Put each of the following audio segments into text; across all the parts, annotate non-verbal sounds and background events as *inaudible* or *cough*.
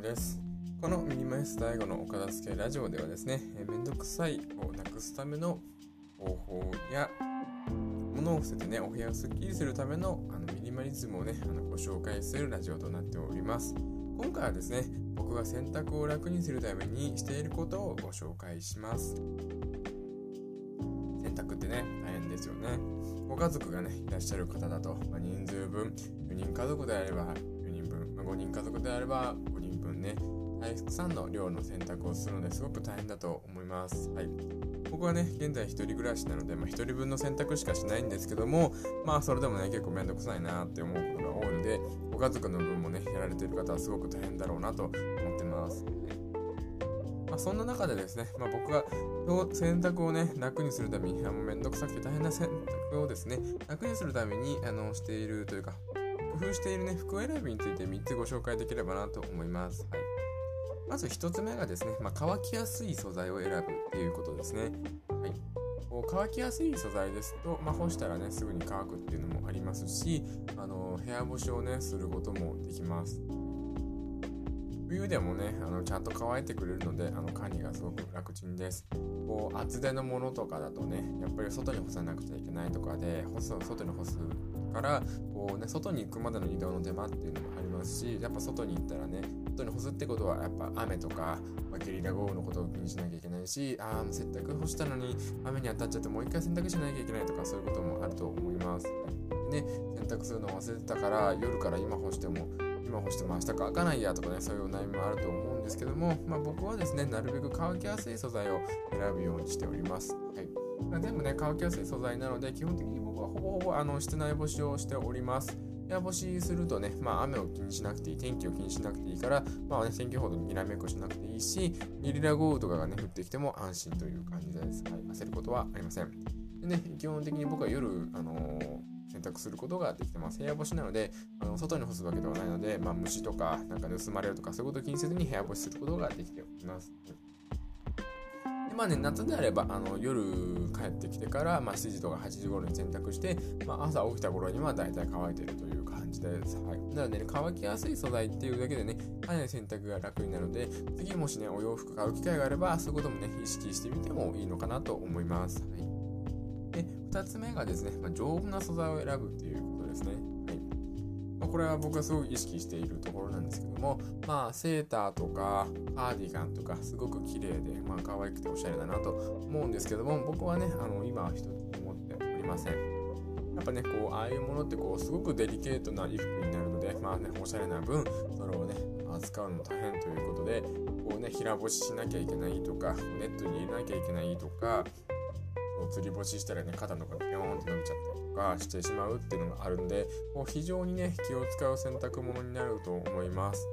です。このミニマリスト DAIGO のお片付けラジオではですねめんどくさいをなくすための方法や物を捨ててねお部屋をすっきりするためのあのミニマリズムをねあのご紹介するラジオとなっております。今回はですね僕が洗濯を楽にするためにしていることをご紹介します。洗濯ってね大変ですよね。ご家族がねいらっしゃる方だと、まあ、人数分4人家族であれば5人家族であれば5人分ねたくさんの量の選択をするのですごく大変だと思います。はい、僕はね現在1人暮らしなので、まあ、1人分の選択しかしないんですけどもまあそれでもね結構めんどくさいなって思うことが多いのでご家族の分もねやられてる方はすごく大変だろうなと思ってます。まあ、そんな中でですね、まあ、僕が選択をね楽にするためにあのめんどくさくて大変な選択をですね楽にするためにあのしているというか工夫しているね、服選びについて3つご紹介できればなと思います。はい、まず1つ目がですね、まあ、乾きやすい素材を選ぶっていうことですね。はい、こう乾きやすい素材ですと、まあ、干したらね、すぐに乾くっていうのもありますし、あの部屋干しをね、することもできます。冬でもねあのちゃんと乾いてくれるのであの管理がすごく楽ちんですこう厚手のものとかだとねやっぱり外に干さなくちゃいけないとかで干す外に干すからこうね外に行くまでの移動の手間っていうのもありますしやっぱ外に行ったらね外に干すってことはやっぱ雨とか、まあ、ゲリラ豪雨のことを気にしなきゃいけないしあ洗濯干したのに雨に当たっちゃってもう一回洗濯しなきゃいけないとかそういうこともあると思います。ね洗濯するの忘れてたから夜から今干しても今干しても明日乾かないやとかねそういうお悩みもあると思うんですけども、まあ、僕はですねなるべく乾きやすい素材を選ぶようにしております。はい全部ね乾きやすい素材なので基本的に僕はほぼほぼあの室内干しをしております。部屋干しするとね、まあ、雨を気にしなくていい、天気を気にしなくていいから、まあね、天気ほどにらめっこしなくていいし、ゲリラ豪雨とかがね、降ってきても安心という感じです。はい、焦ることはありません。でね、基本的に僕は夜、あのー選択することができてます。部屋干しなので、あの外に干すわけではないので、まあ、虫とかなんか盗まれるとかそういうことを気にせずに部屋干しすることができております。まあね、夏であればあの夜帰ってきてから、まあ、7時とか8時頃に洗濯して、まあ、朝起きた頃には大体乾いてるという感じです。はい、なので、ね、乾きやすい素材っていうだけでね、かなり洗濯が楽になるので、次もしね、お洋服買う機会があれば、そういうこともね、意識してみてもいいのかなと思います。はいで、2つ目がですね、まあ、丈夫な素材を選ぶっていうことですね。はいまあ、これは僕がすごく意識しているところなんですけども、まあ、セーターとかカーディガンとかすごく綺麗で、まあ、可愛くておしゃれだなと思うんですけども、僕はね、あの今は一つも持っておりません。やっぱね、こう、ああいうものってこう、すごくデリケートな衣服になるので、まあね、おしゃれな分、それをね、扱うの大変ということで、こうね、平干ししなきゃいけないとか、ネットに入れなきゃいけないとか、釣り干ししたらね肩のがビヨーンって伸びちゃったりかしてしまうっていうのがあるんでこう非常にね気を使う洗濯物になると思います。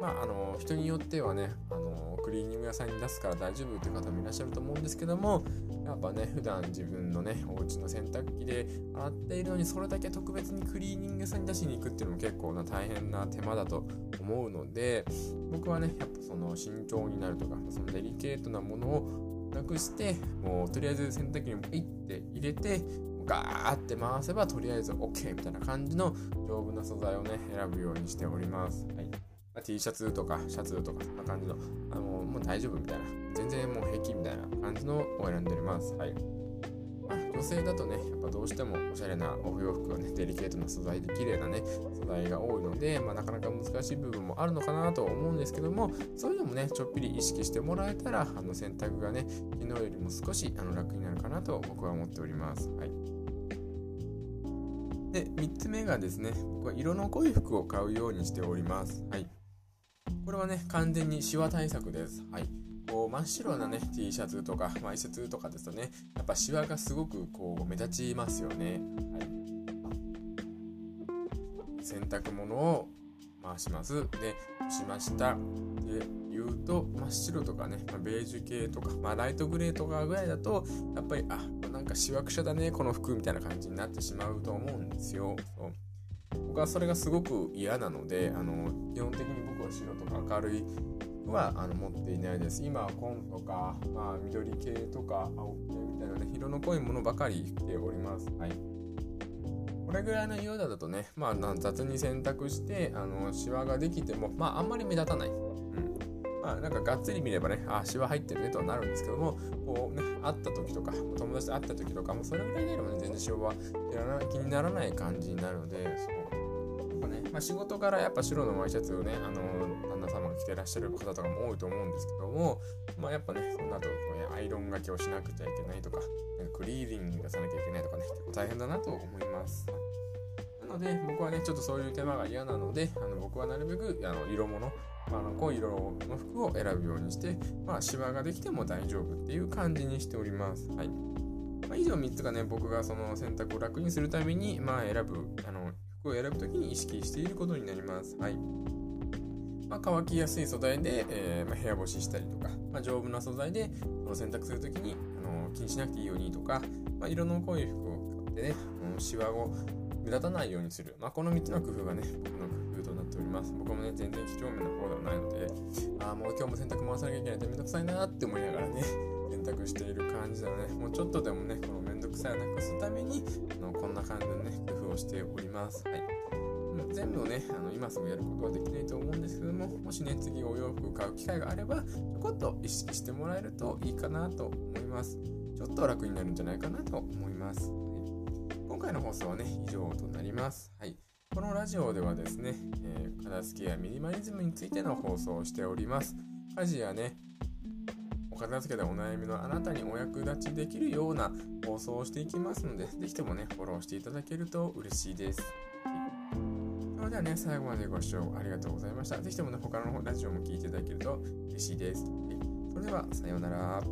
まああの人によってはねあのクリーニング屋さんに出すから大丈夫っていう方もいらっしゃると思うんですけどもやっぱね普段自分のねお家の洗濯機で洗っているのにそれだけ特別にクリーニング屋さんに出しに行くっていうのも結構な大変な手間だと思うので僕はねやっぱその慎重になるとかそのデリケートなものをなくしてもうとりあえず洗濯機にピッて入れてガーって回せばとりあえず OK みたいな感じの丈夫な素材をね選ぶようにしております、はい。まあ、T シャツとかシャツとかそんな感じのあのもう大丈夫みたいな。全然もう平気みたいな感じのを選んでおります。はい女性だとね、やっぱどうしてもおしゃれなお洋服がね、デリケートな素材で綺麗なね、素材が多いので、まあ、なかなか難しい部分もあるのかなと思うんですけども、そういうのもね、ちょっぴり意識してもらえたら、あの洗濯がね、昨日よりも少しあの楽になるかなと僕は思っております。はい。で、3つ目がですね、僕は色の濃い服を買うようにしております。はい。これはね、完全にシワ対策です。はい。こう真っ白なね T シャツとかワイシャツとかですとねやっぱシワがすごくこう目立ちますよね、はい、洗濯物を回します。でしました。で言うと真っ白とかね、まあ、ベージュ系とか、まあ、ライトグレーとかぐらいだとやっぱりあなんかしわくしゃだねこの服みたいな感じになってしまうと思うんですよ。そう。僕はそれがすごく嫌なのであの基本的に僕は白とか明るいはあの持っていないです。今は紺とか、まあ、緑系とか青系みたいなね、色の濃いものばかり着ております。はい。これぐらいの色だとね、まあ、雑に洗濯してあのシワができても、まあ、あんまり目立たない。うんまあ、なんかがっつり見ればね、あ、シワ入ってるねとはなるんですけども、こうね、会った時とか、友達と会った時とかも、それぐらいであればね、全然シワは気にならない感じになるので、そう。やっぱね、まあ、仕事からやっぱ白のワイシャツをね、あの、着てらっしゃる方とかも多いと思うんですけども、まあ、やっぱね、その後、アイロンがけをしなくちゃいけないとか、クリーニングさなきゃいけないとかね、結構大変だなと思います。なので、僕はね、ちょっとそういう手間が嫌なので、あの僕はなるべくあの色物、あの濃い色の服を選ぶようにして、まあ、シワができても大丈夫っていう感じにしております。はい。まあ、以上3つがね、僕がその選択を楽にするために、まあ、選ぶ、あの、服を選ぶときに意識していることになります。はい。まあ、乾きやすい素材で、えー、まあ、部屋干ししたりとか、まあ、丈夫な素材でその洗濯するときに、あの気にしなくていいようにとか、まあ、色の濃い服を買ってね、あのシワを目立たないようにする、まあ、この3つの工夫がね僕の工夫となっております。僕もね全然几帳面な方ではないのでああもう今日も洗濯回さなきゃいけないってめんどくさいなって思いながらね *laughs* 洗濯している感じなので、もうちょっとでもねこのめんどくさいをなくすためにあのこんな感じのね工夫をしております。はい。全部をねあの今すぐやることはできないと思うもしね次お洋服買う機会があればちょこっと意識してもらえるといいかなと思います。ちょっと楽になるんじゃないかなと思います、はい、今回の放送はね以上となります。はい。このラジオではですね、えー、片付けやミニマリズムについての放送をしております。家事やねお片付けでお悩みのあなたにお役立ちできるような放送をしていきますので、ぜひともね、フォローしていただけると嬉しいです。れではね、最後までご視聴ありがとうございました。ぜひともね、他のラジオも聴いていただけると嬉しいです。はい、それでは、さようなら。